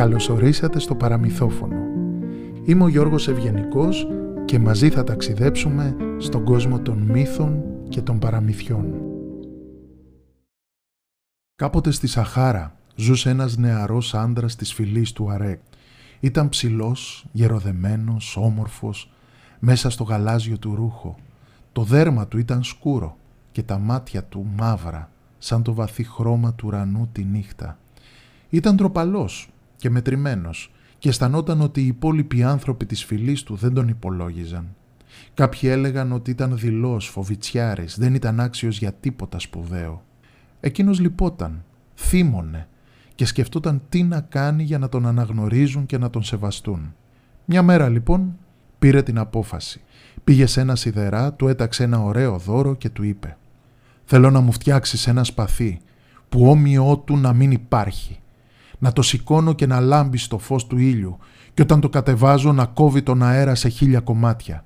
Καλωσορίσατε στο παραμυθόφωνο. Είμαι ο Γιώργος Ευγενικός και μαζί θα ταξιδέψουμε στον κόσμο των μύθων και των παραμυθιών. Κάποτε στη Σαχάρα ζούσε ένας νεαρός άντρας της φυλής του Αρέκ. Ήταν ψηλός, γεροδεμένος, όμορφος, μέσα στο γαλάζιο του ρούχο. Το δέρμα του ήταν σκούρο και τα μάτια του μαύρα, σαν το βαθύ χρώμα του ουρανού τη νύχτα. Ήταν τροπαλός και μετρημένος και αισθανόταν ότι οι υπόλοιποι άνθρωποι της φυλής του δεν τον υπολόγιζαν. Κάποιοι έλεγαν ότι ήταν δηλός, φοβιτσιάρης, δεν ήταν άξιος για τίποτα σπουδαίο. Εκείνος λυπόταν, θύμωνε και σκεφτόταν τι να κάνει για να τον αναγνωρίζουν και να τον σεβαστούν. Μια μέρα λοιπόν πήρε την απόφαση. Πήγε σε ένα σιδερά, του έταξε ένα ωραίο δώρο και του είπε «Θέλω να μου φτιάξεις ένα σπαθί που όμοιό του να μην υπάρχει να το σηκώνω και να λάμπει στο φως του ήλιου και όταν το κατεβάζω να κόβει τον αέρα σε χίλια κομμάτια.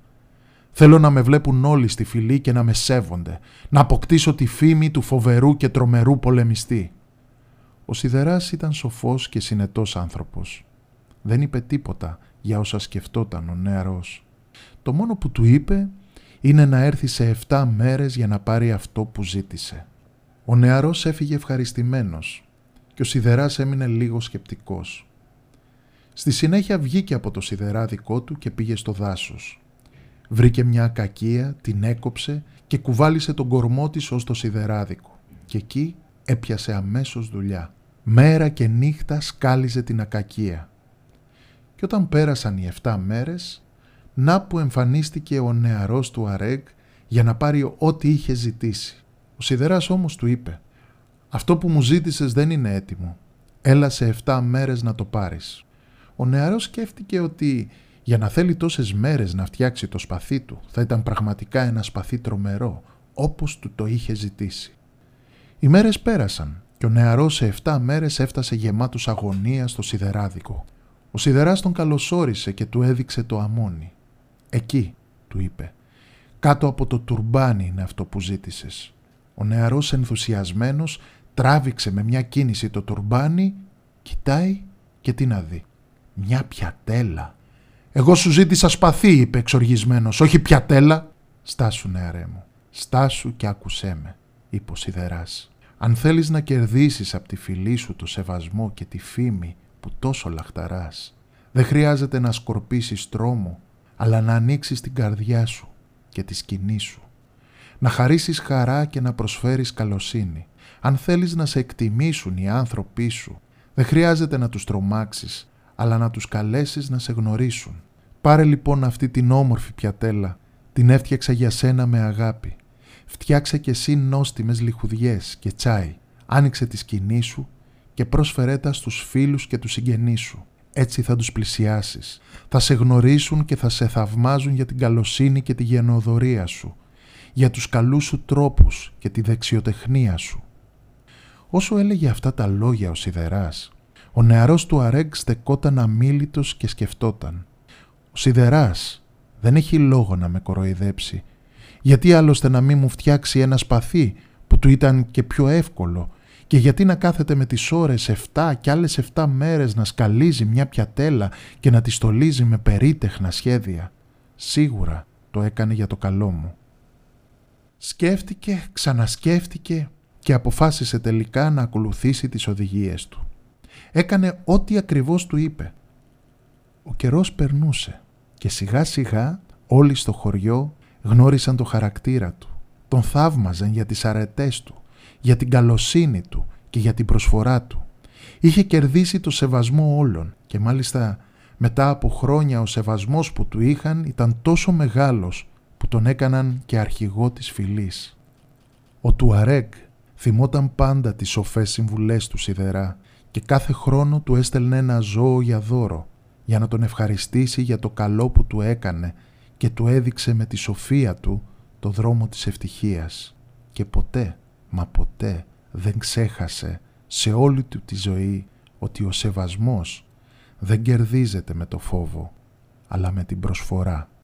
Θέλω να με βλέπουν όλοι στη φυλή και να με σέβονται, να αποκτήσω τη φήμη του φοβερού και τρομερού πολεμιστή. Ο Σιδεράς ήταν σοφός και συνετός άνθρωπος. Δεν είπε τίποτα για όσα σκεφτόταν ο νεαρός. Το μόνο που του είπε είναι να έρθει σε 7 μέρες για να πάρει αυτό που ζήτησε. Ο νεαρός έφυγε ευχαριστημένος και ο σιδεράς έμεινε λίγο σκεπτικός. Στη συνέχεια βγήκε από το σιδεράδικό του και πήγε στο δάσος. Βρήκε μια κακία, την έκοψε και κουβάλισε τον κορμό της ως το σιδεράδικο και εκεί έπιασε αμέσως δουλειά. Μέρα και νύχτα σκάλιζε την ακακία. Και όταν πέρασαν οι 7 μέρες, να που εμφανίστηκε ο νεαρός του Αρέγ για να πάρει ό,τι είχε ζητήσει. Ο σιδεράς όμως του είπε αυτό που μου ζήτησες δεν είναι έτοιμο. Έλα σε 7 μέρες να το πάρεις. Ο νεαρός σκέφτηκε ότι για να θέλει τόσες μέρες να φτιάξει το σπαθί του θα ήταν πραγματικά ένα σπαθί τρομερό, όπως του το είχε ζητήσει. Οι μέρες πέρασαν και ο νεαρός σε 7 μέρες έφτασε γεμάτος αγωνία στο σιδεράδικο. Ο σιδεράς τον καλωσόρισε και του έδειξε το αμόνι. «Εκεί», του είπε, «κάτω από το τουρμπάνι είναι αυτό που ζήτησες». Ο νεαρός ενθουσιασμένος τράβηξε με μια κίνηση το τουρμπάνι, κοιτάει και τι να δει. Μια πιατέλα. «Εγώ σου ζήτησα σπαθί», είπε εξοργισμένος, «όχι πιατέλα». «Στάσου νεαρέ μου, στάσου και άκουσέ με», είπε ο σιδεράς. «Αν θέλεις να κερδίσεις από τη φυλή σου το σεβασμό και τη φήμη που τόσο λαχταράς, δεν χρειάζεται να σκορπίσεις τρόμο, αλλά να ανοίξεις την καρδιά σου και τη σκηνή σου να χαρίσεις χαρά και να προσφέρεις καλοσύνη. Αν θέλεις να σε εκτιμήσουν οι άνθρωποι σου, δεν χρειάζεται να τους τρομάξεις, αλλά να τους καλέσεις να σε γνωρίσουν. Πάρε λοιπόν αυτή την όμορφη πιατέλα, την έφτιαξα για σένα με αγάπη. Φτιάξε και εσύ νόστιμες λιχουδιές και τσάι. Άνοιξε τη σκηνή σου και πρόσφερέ τα στους φίλους και τους συγγενείς σου. Έτσι θα τους πλησιάσεις. Θα σε γνωρίσουν και θα σε θαυμάζουν για την καλοσύνη και τη γενοδορία σου για τους καλούς σου τρόπους και τη δεξιοτεχνία σου. Όσο έλεγε αυτά τα λόγια ο Σιδεράς, ο νεαρός του Αρέγ στεκόταν αμήλυτος και σκεφτόταν. Ο Σιδεράς δεν έχει λόγο να με κοροϊδέψει, γιατί άλλωστε να μην μου φτιάξει ένα σπαθί που του ήταν και πιο εύκολο; Και γιατί να κάθεται με τις ώρες 7 και άλλες 7 μέρες να σκαλίζει μια πιατέλα και να τη στολίζει με περίτεχνα σχέδια; Σίγουρα το έκανε για το καλό μου. Σκέφτηκε, ξανασκέφτηκε και αποφάσισε τελικά να ακολουθήσει τις οδηγίες του. Έκανε ό,τι ακριβώς του είπε. Ο καιρός περνούσε και σιγά σιγά όλοι στο χωριό γνώρισαν το χαρακτήρα του. Τον θαύμαζαν για τις αρετές του, για την καλοσύνη του και για την προσφορά του. Είχε κερδίσει το σεβασμό όλων και μάλιστα μετά από χρόνια ο σεβασμός που του είχαν ήταν τόσο μεγάλος που τον έκαναν και αρχηγό της φυλής. Ο Τουαρέγ θυμόταν πάντα τις σοφές συμβουλές του σιδερά και κάθε χρόνο του έστελνε ένα ζώο για δώρο για να τον ευχαριστήσει για το καλό που του έκανε και του έδειξε με τη σοφία του το δρόμο της ευτυχίας και ποτέ, μα ποτέ δεν ξέχασε σε όλη του τη ζωή ότι ο σεβασμός δεν κερδίζεται με το φόβο αλλά με την προσφορά.